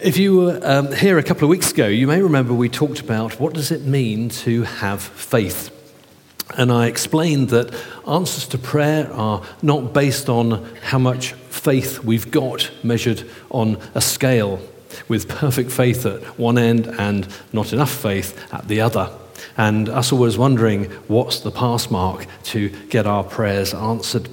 If you were um, here a couple of weeks ago, you may remember we talked about what does it mean to have faith. And I explained that answers to prayer are not based on how much faith we've got measured on a scale, with perfect faith at one end and not enough faith at the other. And us always wondering what's the pass mark to get our prayers answered.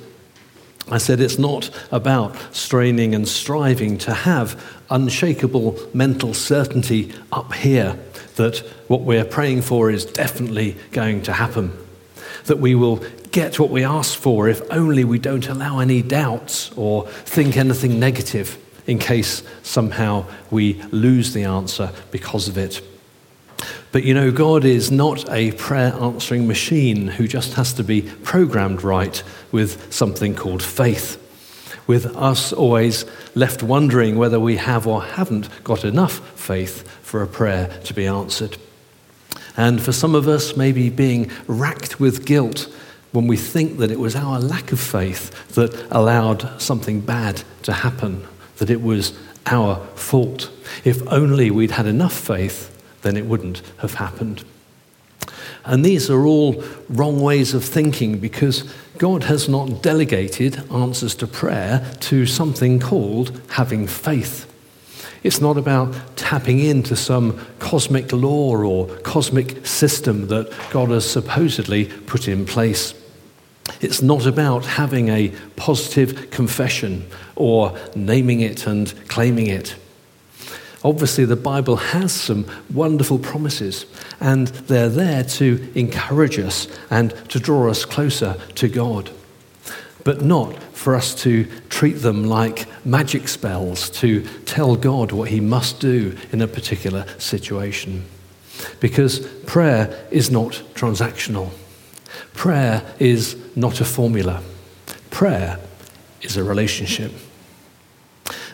I said it's not about straining and striving to have unshakable mental certainty up here that what we're praying for is definitely going to happen, that we will get what we ask for if only we don't allow any doubts or think anything negative in case somehow we lose the answer because of it. But you know, God is not a prayer answering machine who just has to be programmed right with something called faith. With us always left wondering whether we have or haven't got enough faith for a prayer to be answered. And for some of us, maybe being racked with guilt when we think that it was our lack of faith that allowed something bad to happen, that it was our fault. If only we'd had enough faith then it wouldn't have happened. And these are all wrong ways of thinking because God has not delegated answers to prayer to something called having faith. It's not about tapping into some cosmic law or cosmic system that God has supposedly put in place. It's not about having a positive confession or naming it and claiming it. Obviously, the Bible has some wonderful promises, and they're there to encourage us and to draw us closer to God. But not for us to treat them like magic spells to tell God what He must do in a particular situation. Because prayer is not transactional, prayer is not a formula, prayer is a relationship.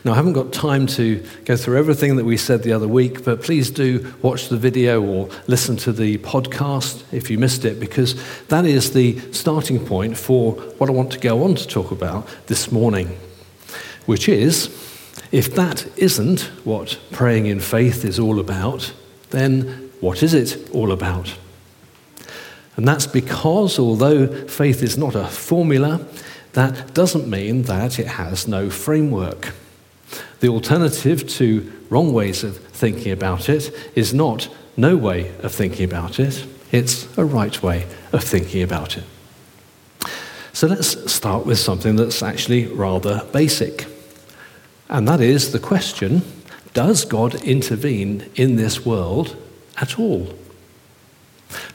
Now, I haven't got time to go through everything that we said the other week, but please do watch the video or listen to the podcast if you missed it, because that is the starting point for what I want to go on to talk about this morning, which is if that isn't what praying in faith is all about, then what is it all about? And that's because, although faith is not a formula, that doesn't mean that it has no framework. The alternative to wrong ways of thinking about it is not no way of thinking about it, it's a right way of thinking about it. So let's start with something that's actually rather basic. And that is the question Does God intervene in this world at all?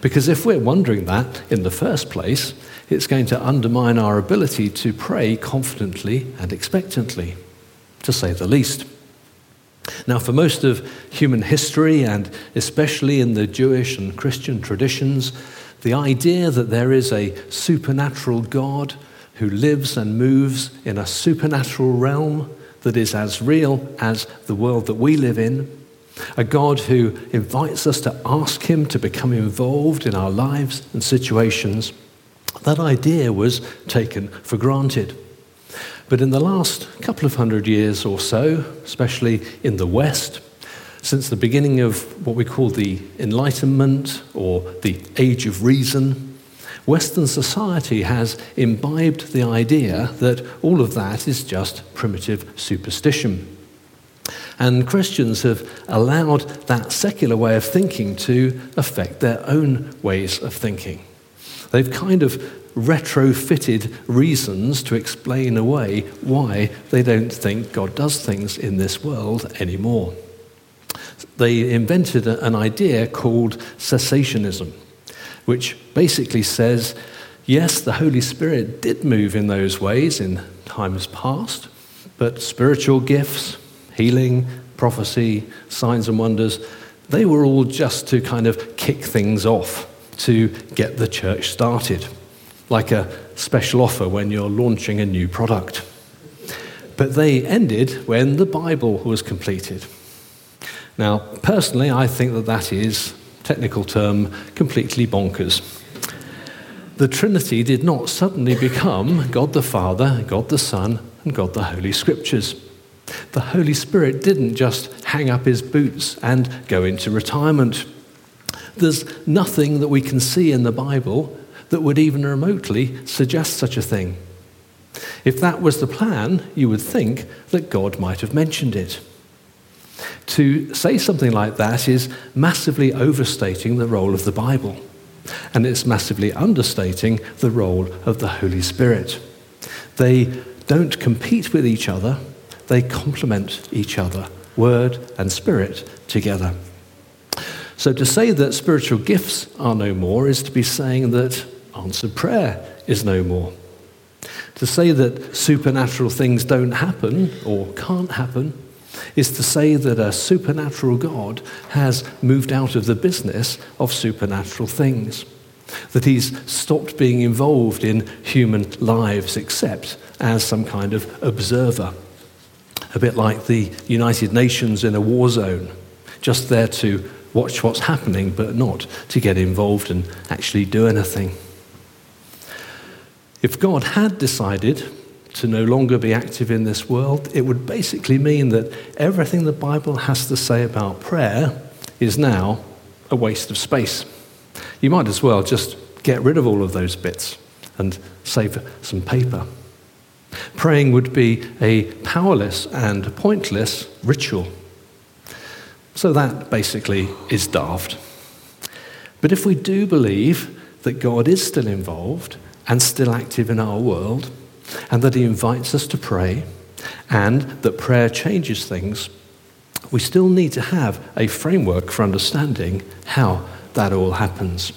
Because if we're wondering that in the first place, it's going to undermine our ability to pray confidently and expectantly to say the least. Now, for most of human history, and especially in the Jewish and Christian traditions, the idea that there is a supernatural God who lives and moves in a supernatural realm that is as real as the world that we live in, a God who invites us to ask Him to become involved in our lives and situations, that idea was taken for granted. But in the last couple of hundred years or so, especially in the West, since the beginning of what we call the Enlightenment or the Age of Reason, Western society has imbibed the idea that all of that is just primitive superstition. And Christians have allowed that secular way of thinking to affect their own ways of thinking. They've kind of retrofitted reasons to explain away why they don't think God does things in this world anymore. They invented an idea called cessationism, which basically says yes, the Holy Spirit did move in those ways in times past, but spiritual gifts, healing, prophecy, signs and wonders, they were all just to kind of kick things off, to get the church started like a special offer when you're launching a new product. But they ended when the Bible was completed. Now, personally, I think that that is, technical term, completely bonkers. The Trinity did not suddenly become God the Father, God the Son, and God the Holy Scriptures. The Holy Spirit didn't just hang up his boots and go into retirement. There's nothing that we can see in the Bible that would even remotely suggest such a thing. If that was the plan, you would think that God might have mentioned it. To say something like that is massively overstating the role of the Bible, and it's massively understating the role of the Holy Spirit. They don't compete with each other, they complement each other, word and spirit together. So to say that spiritual gifts are no more is to be saying that answered prayer is no more. To say that supernatural things don't happen or can't happen is to say that a supernatural God has moved out of the business of supernatural things. That he's stopped being involved in human lives except as some kind of observer. A bit like the United Nations in a war zone, just there to watch what's happening, but not to get involved and actually do anything. If God had decided to no longer be active in this world, it would basically mean that everything the Bible has to say about prayer is now a waste of space. You might as well just get rid of all of those bits and save some paper. Praying would be a powerless and pointless ritual. So that basically is daft. But if we do believe that God is still involved and still active in our world, and that He invites us to pray, and that prayer changes things, we still need to have a framework for understanding how that all happens,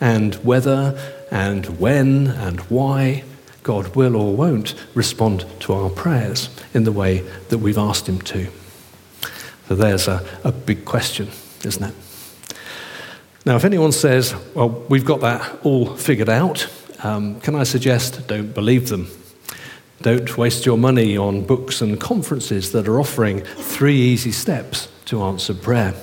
and whether and when and why God will or won't respond to our prayers in the way that we've asked Him to. So there's a, a big question, isn't it? Now, if anyone says, well, we've got that all figured out, um, can I suggest don't believe them? Don't waste your money on books and conferences that are offering three easy steps to answer prayer.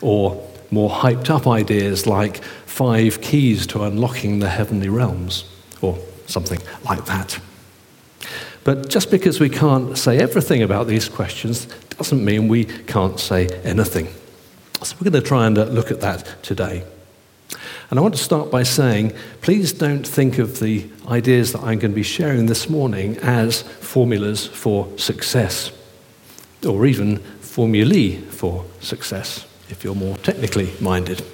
Or more hyped up ideas like five keys to unlocking the heavenly realms, or something like that. But just because we can't say everything about these questions doesn't mean we can't say anything. So we're going to try and uh, look at that today. And I want to start by saying, please don't think of the ideas that I'm going to be sharing this morning as formulas for success, or even formulae for success, if you're more technically minded.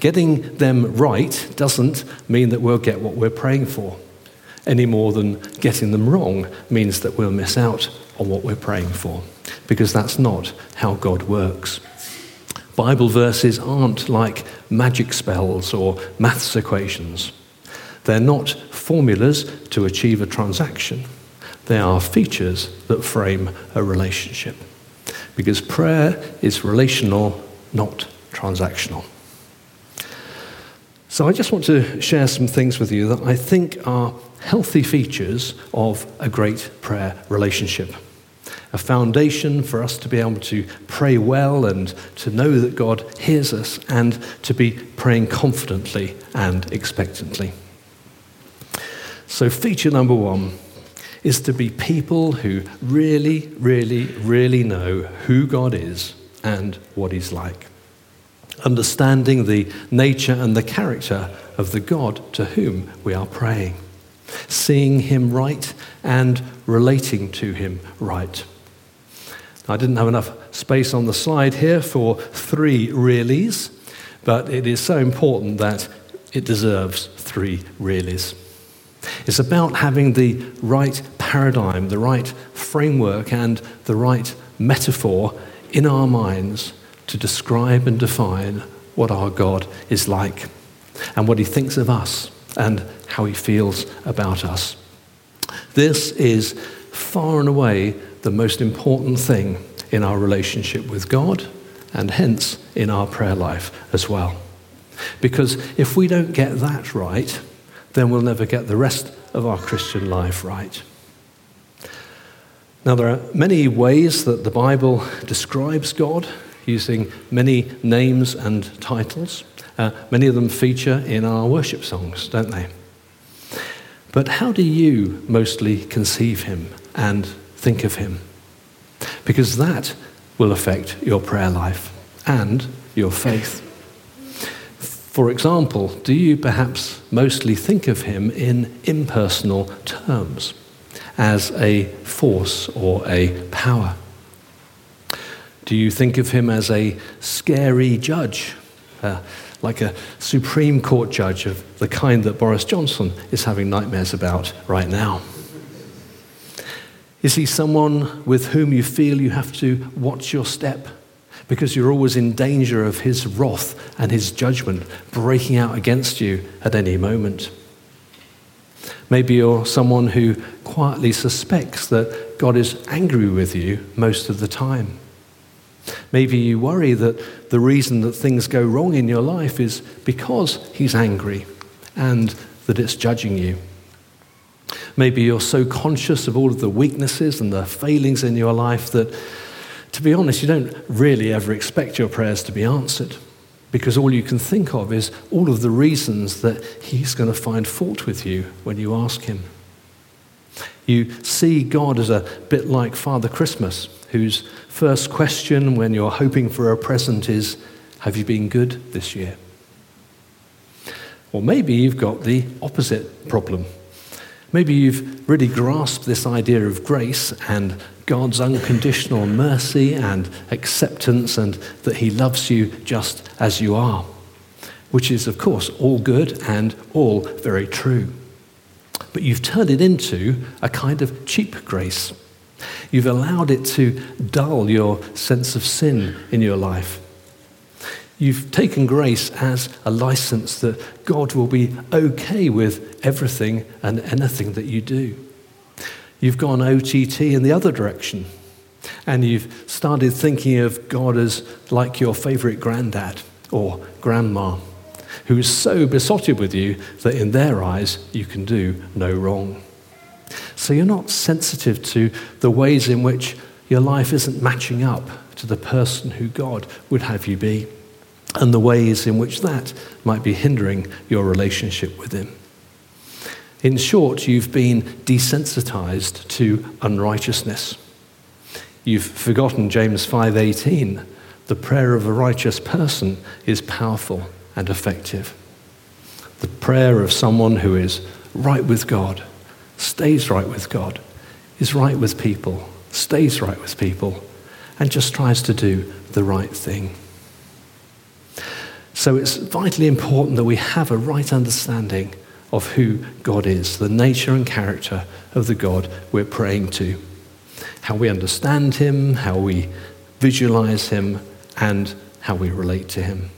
Getting them right doesn't mean that we'll get what we're praying for, any more than getting them wrong means that we'll miss out on what we're praying for, because that's not how God works. Bible verses aren't like magic spells or maths equations. They're not formulas to achieve a transaction. They are features that frame a relationship. Because prayer is relational, not transactional. So I just want to share some things with you that I think are healthy features of a great prayer relationship a foundation for us to be able to pray well and to know that God hears us and to be praying confidently and expectantly. So, feature number one is to be people who really, really, really know who God is and what He's like. Understanding the nature and the character of the God to whom we are praying. Seeing Him right and relating to Him right. I didn't have enough space on the slide here for three reallys, but it is so important that it deserves three reallys. It's about having the right paradigm, the right framework, and the right metaphor in our minds to describe and define what our God is like and what he thinks of us and how he feels about us. This is far and away the most important thing in our relationship with God and hence in our prayer life as well. Because if we don't get that right, then we'll never get the rest of our Christian life right. Now, there are many ways that the Bible describes God using many names and titles. Uh, many of them feature in our worship songs, don't they? But how do you mostly conceive him and think of him? because that will affect your prayer life and your faith. For example, do you perhaps mostly think of him in impersonal terms, as a force or a power? Do you think of him as a scary judge, uh, like a Supreme Court judge of the kind that Boris Johnson is having nightmares about right now? Is he someone with whom you feel you have to watch your step because you're always in danger of his wrath and his judgment breaking out against you at any moment? Maybe you're someone who quietly suspects that God is angry with you most of the time. Maybe you worry that the reason that things go wrong in your life is because he's angry and that it's judging you. Maybe you're so conscious of all of the weaknesses and the failings in your life that, to be honest, you don't really ever expect your prayers to be answered because all you can think of is all of the reasons that he's going to find fault with you when you ask him. You see God as a bit like Father Christmas, whose first question when you're hoping for a present is, Have you been good this year? Or maybe you've got the opposite problem Maybe you've really grasped this idea of grace and God's unconditional mercy and acceptance, and that He loves you just as you are, which is, of course, all good and all very true. But you've turned it into a kind of cheap grace. You've allowed it to dull your sense of sin in your life. You've taken grace as a license that God will be okay with everything and anything that you do. You've gone OTT in the other direction, and you've started thinking of God as like your favorite granddad or grandma, who is so besotted with you that in their eyes you can do no wrong. So you're not sensitive to the ways in which your life isn't matching up to the person who God would have you be and the ways in which that might be hindering your relationship with Him. In short, you've been desensitized to unrighteousness. You've forgotten James 5:18. The prayer of a righteous person is powerful and effective. The prayer of someone who is right with God, stays right with God, is right with people, stays right with people, and just tries to do the right thing. So it's vitally important that we have a right understanding of who God is, the nature and character of the God we're praying to, how we understand Him, how we visualize Him, and how we relate to Him.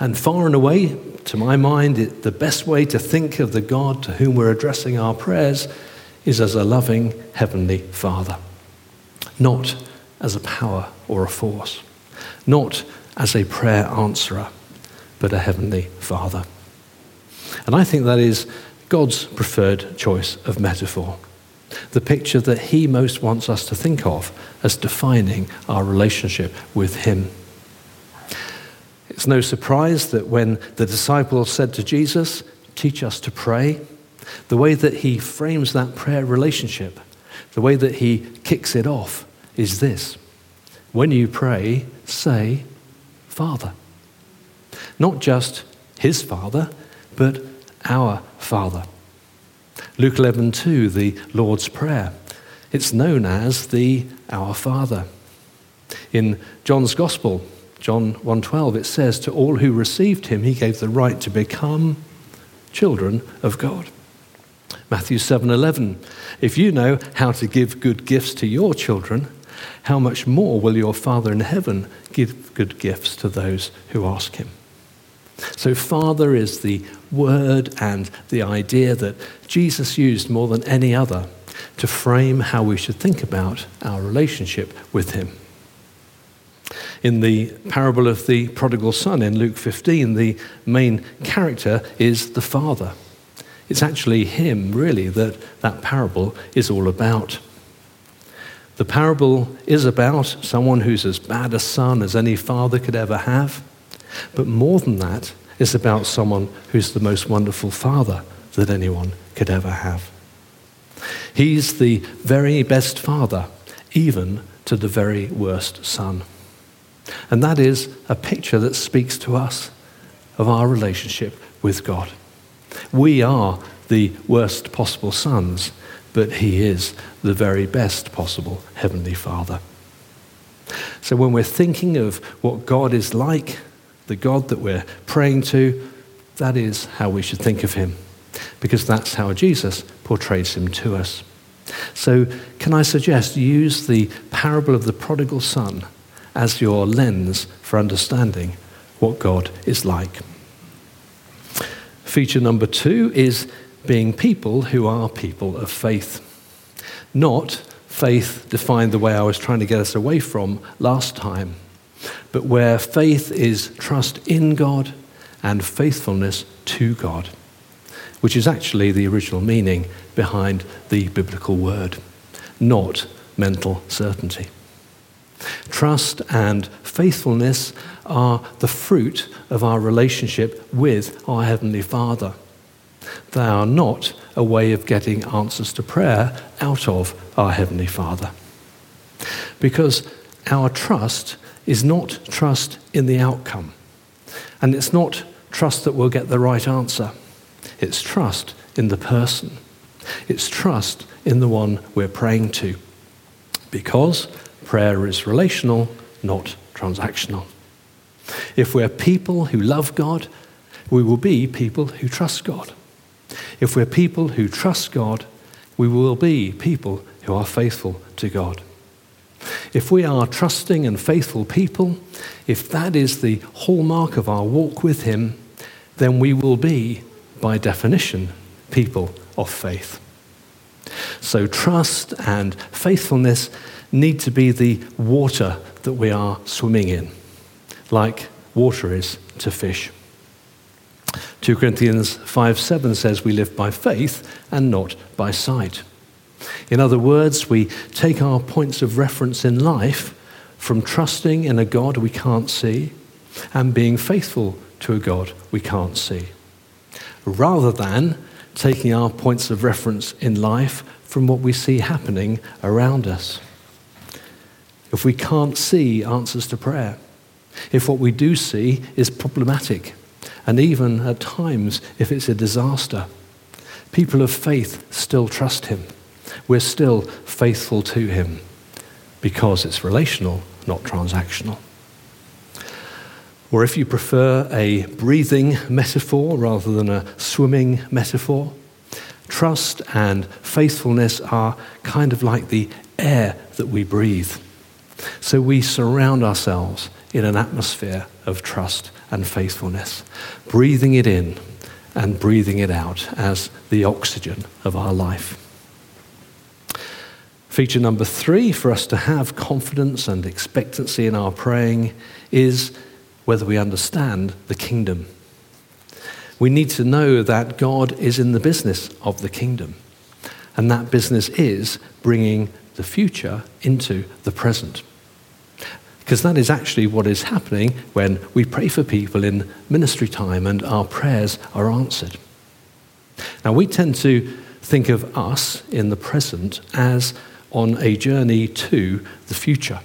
And far and away, to my mind, it, the best way to think of the God to whom we're addressing our prayers is as a loving Heavenly Father, not as a power or a force, not as a prayer answerer, but a heavenly Father. And I think that is God's preferred choice of metaphor, the picture that He most wants us to think of as defining our relationship with Him. It's no surprise that when the disciples said to Jesus, Teach us to pray, the way that He frames that prayer relationship, the way that He kicks it off, is this When you pray, say, Father. Not just his Father, but our Father. Luke 11:2, the Lord's Prayer. It's known as the Our Father. In John's Gospel, John 1:12, it says, "To all who received him, he gave the right to become children of God." Matthew 7:11, "If you know how to give good gifts to your children, how much more will your Father in heaven give good gifts to those who ask him? So, Father is the word and the idea that Jesus used more than any other to frame how we should think about our relationship with him. In the parable of the prodigal son in Luke 15, the main character is the father. It's actually him, really, that that parable is all about. The parable is about someone who's as bad a son as any father could ever have. But more than that, it's about someone who's the most wonderful father that anyone could ever have. He's the very best father even to the very worst son. And that is a picture that speaks to us of our relationship with God. We are the worst possible sons, but He is the very best possible Heavenly Father. So when we're thinking of what God is like, the God that we're praying to, that is how we should think of Him, because that's how Jesus portrays Him to us. So, can I suggest use the parable of the prodigal son as your lens for understanding what God is like? Feature number two is being people who are people of faith. Not faith defined the way I was trying to get us away from last time, but where faith is trust in God and faithfulness to God, which is actually the original meaning behind the biblical word, not mental certainty. Trust and faithfulness are the fruit of our relationship with our Heavenly Father. They are not a way of getting answers to prayer out of our Heavenly Father. Because our trust is not trust in the outcome, and it's not trust that we'll get the right answer. It's trust in the person. It's trust in the one we're praying to. Because prayer is relational, not transactional. If we're people who love God, we will be people who trust God. If we're people who trust God, we will be people who are faithful to God. If we are trusting and faithful people, if that is the hallmark of our walk with Him, then we will be, by definition, people of faith. So, trust and faithfulness need to be the water that we are swimming in, like water is to fish. 2 Corinthians 5 7 says we live by faith and not by sight. In other words, we take our points of reference in life from trusting in a God we can't see and being faithful to a God we can't see, rather than taking our points of reference in life from what we see happening around us. If we can't see answers to prayer, if what we do see is problematic, and even at times if it's a disaster, people of faith still trust Him. We're still faithful to Him because it's relational, not transactional. Or if you prefer a breathing metaphor rather than a swimming metaphor, trust and faithfulness are kind of like the air that we breathe. So we surround ourselves in an atmosphere of trust and faithfulness, breathing it in and breathing it out as the oxygen of our life. Feature number three for us to have confidence and expectancy in our praying is whether we understand the kingdom. We need to know that God is in the business of the kingdom, and that business is bringing the future into the present. Because that is actually what is happening when we pray for people in ministry time and our prayers are answered. Now, we tend to think of us in the present as on a journey to the future.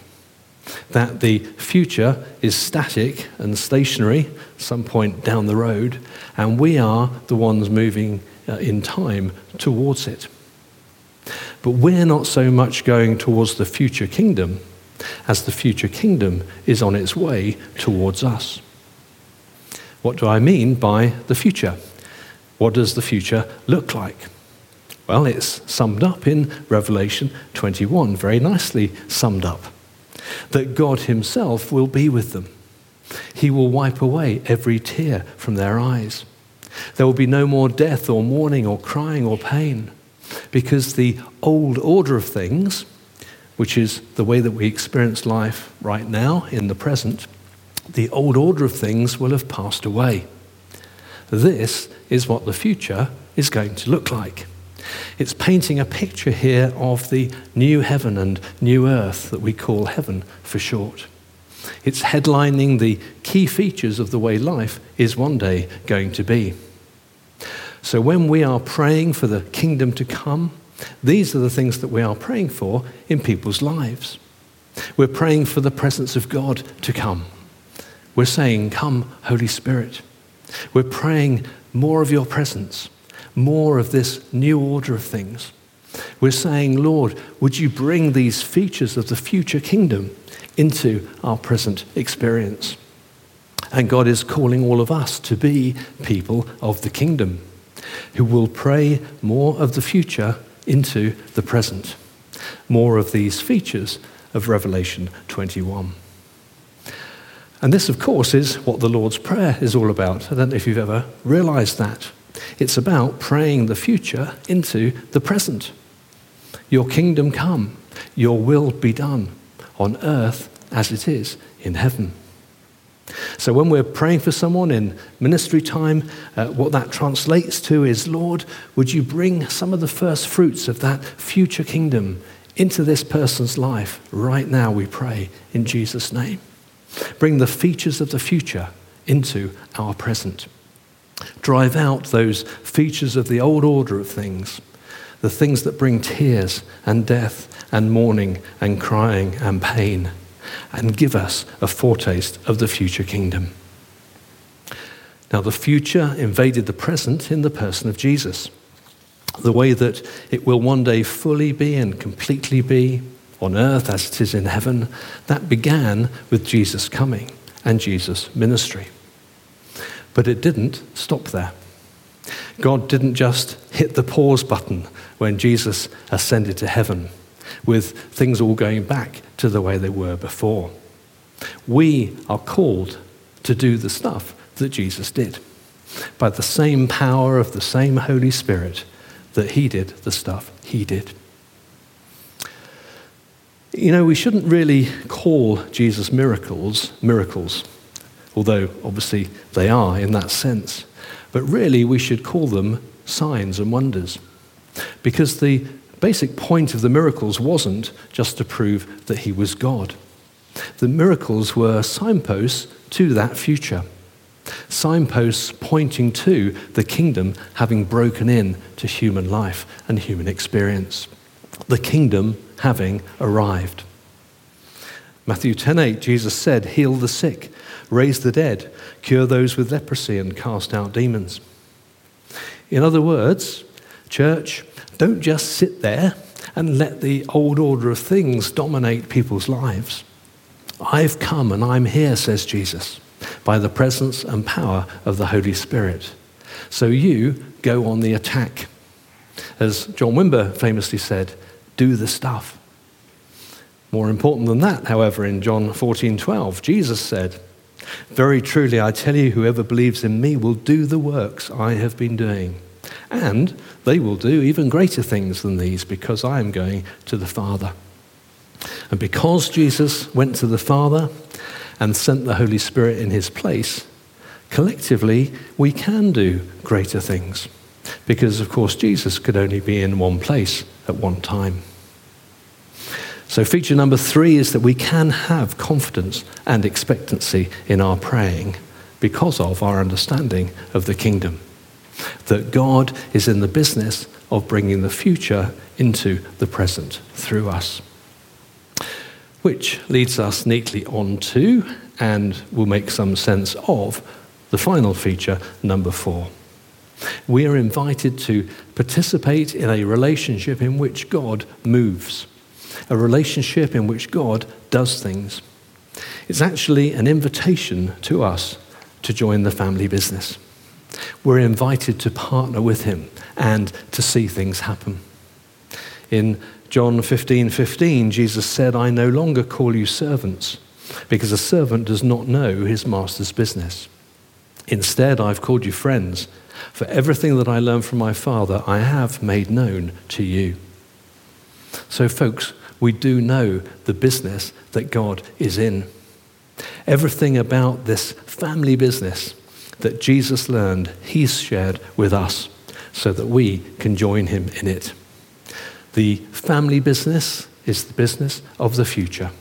That the future is static and stationary, some point down the road, and we are the ones moving uh, in time towards it. But we're not so much going towards the future kingdom as the future kingdom is on its way towards us. What do I mean by the future? What does the future look like? Well, it's summed up in Revelation 21, very nicely summed up. That God Himself will be with them. He will wipe away every tear from their eyes. There will be no more death or mourning or crying or pain because the old order of things, which is the way that we experience life right now in the present, the old order of things will have passed away. This is what the future is going to look like. It's painting a picture here of the new heaven and new earth that we call heaven for short. It's headlining the key features of the way life is one day going to be. So when we are praying for the kingdom to come, These are the things that we are praying for in people's lives. We're praying for the presence of God to come. We're saying, Come, Holy Spirit. We're praying more of your presence, more of this new order of things. We're saying, Lord, would you bring these features of the future kingdom into our present experience? And God is calling all of us to be people of the kingdom who will pray more of the future into the present, more of these features of Revelation 21. And this, of course, is what the Lord's Prayer is all about. I don't know if you've ever realized that. It's about praying the future into the present. Your kingdom come, your will be done on earth as it is in heaven. So, when we're praying for someone in ministry time, uh, what that translates to is Lord, would you bring some of the first fruits of that future kingdom into this person's life right now, we pray, in Jesus' name. Bring the features of the future into our present. Drive out those features of the old order of things, the things that bring tears and death and mourning and crying and pain, and give us a foretaste of the future kingdom. Now, the future invaded the present in the person of Jesus the way that it will one day fully be and completely be on earth as it is in heaven, that began with Jesus coming and Jesus' ministry. But it didn't stop there. God didn't just hit the pause button when Jesus ascended to heaven with things all going back to the way they were before. We are called to do the stuff that Jesus did by the same power of the same Holy Spirit that he did the stuff he did. You know, we shouldn't really call Jesus' miracles miracles, although obviously they are in that sense. But really, we should call them signs and wonders. Because the basic point of the miracles wasn't just to prove that he was God. The miracles were signposts to that future signposts pointing to the kingdom having broken in to human life and human experience. The kingdom having arrived. Matthew 10:8 Jesus said, "Heal the sick, raise the dead, cure those with leprosy and cast out demons." In other words, church, don't just sit there and let the old order of things dominate people's lives. I've come and I'm here, says Jesus by the presence and power of the Holy Spirit. So you go on the attack. As John Wimber famously said, do the stuff. More important than that, however, in John 14 12, Jesus said, Very truly, I tell you, whoever believes in me will do the works I have been doing. And they will do even greater things than these because I am going to the Father. And because Jesus went to the Father, and sent the Holy Spirit in his place, collectively we can do greater things. Because, of course, Jesus could only be in one place at one time. So, feature number three is that we can have confidence and expectancy in our praying because of our understanding of the kingdom. That God is in the business of bringing the future into the present through us. Which leads us neatly on to, and will make some sense of, the final feature, number four. We are invited to participate in a relationship in which God moves, a relationship in which God does things. It's actually an invitation to us to join the family business. We're invited to partner with Him and to see things happen. In John 15 15, Jesus said, I no longer call you servants, because a servant does not know his master's business. Instead, I've called you friends, for everything that I learned from my Father, I have made known to you. So, folks, we do know the business that God is in. Everything about this family business that Jesus learned, He's shared with us so that we can join Him in it. The family business is the business of the future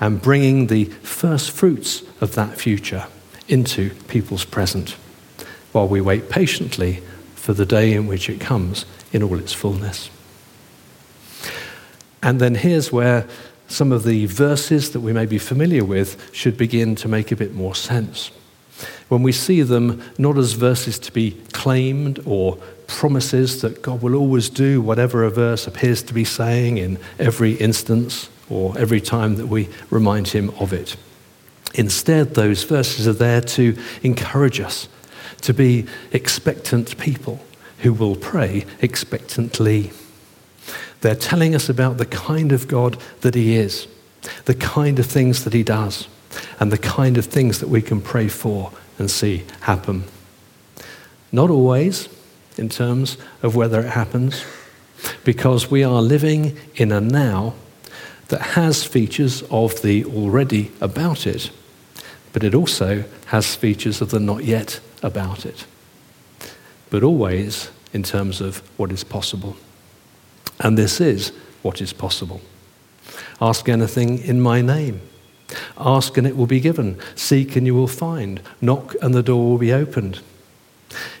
and bringing the first fruits of that future into people's present while we wait patiently for the day in which it comes in all its fullness. And then here's where some of the verses that we may be familiar with should begin to make a bit more sense. When we see them not as verses to be claimed or promises that God will always do whatever a verse appears to be saying in every instance or every time that we remind Him of it. Instead, those verses are there to encourage us to be expectant people who will pray expectantly. They're telling us about the kind of God that He is, the kind of things that He does, and the kind of things that we can pray for and see happen. Not always in terms of whether it happens, because we are living in a now that has features of the already about it, but it also has features of the not yet about it. But always in terms of what is possible. And this is what is possible. Ask anything in my name. Ask and it will be given. Seek and you will find. Knock and the door will be opened.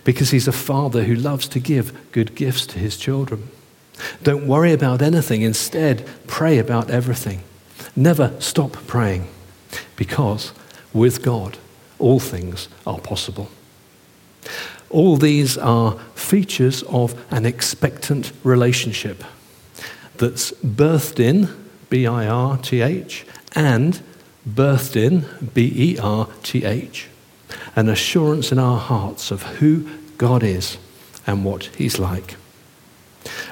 Because he's a father who loves to give good gifts to his children. Don't worry about anything. Instead, pray about everything. Never stop praying. Because with God, all things are possible. All these are features of an expectant relationship that's birthed in, B I R T H, and birthed in, B E R T H, an assurance in our hearts of who God is and what He's like.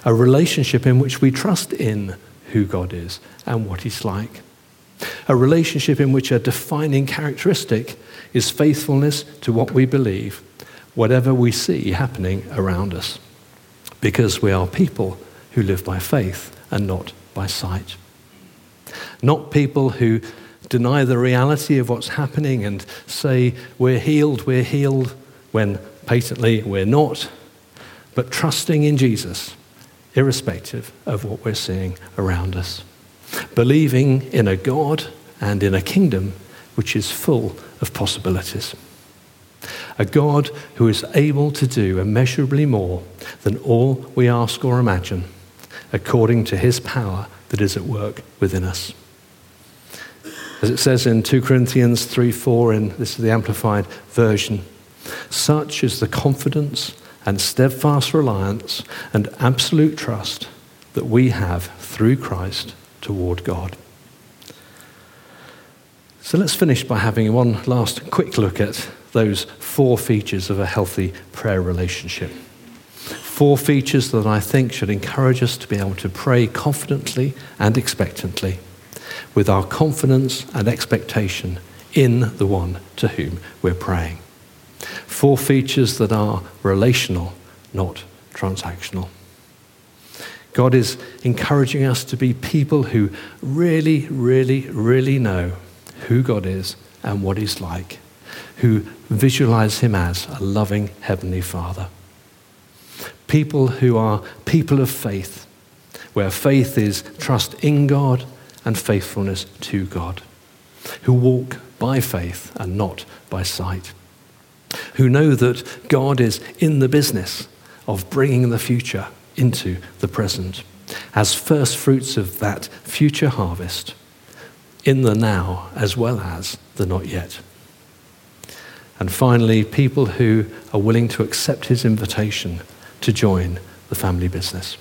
A relationship in which we trust in who God is and what He's like. A relationship in which a defining characteristic is faithfulness to what we believe whatever we see happening around us, because we are people who live by faith and not by sight. Not people who deny the reality of what's happening and say, we're healed, we're healed, when patently we're not, but trusting in Jesus, irrespective of what we're seeing around us. Believing in a God and in a kingdom which is full of possibilities a God who is able to do immeasurably more than all we ask or imagine, according to his power that is at work within us. As it says in 2 Corinthians 3 4, in this is the Amplified Version, such is the confidence and steadfast reliance and absolute trust that we have through Christ toward God. So let's finish by having one last quick look at those four features of a healthy prayer relationship. Four features that I think should encourage us to be able to pray confidently and expectantly, with our confidence and expectation in the one to whom we're praying. Four features that are relational, not transactional. God is encouraging us to be people who really, really, really know who God is and what He's like who visualize him as a loving Heavenly Father. People who are people of faith, where faith is trust in God and faithfulness to God, who walk by faith and not by sight, who know that God is in the business of bringing the future into the present as first fruits of that future harvest in the now as well as the not yet. And finally, people who are willing to accept his invitation to join the family business.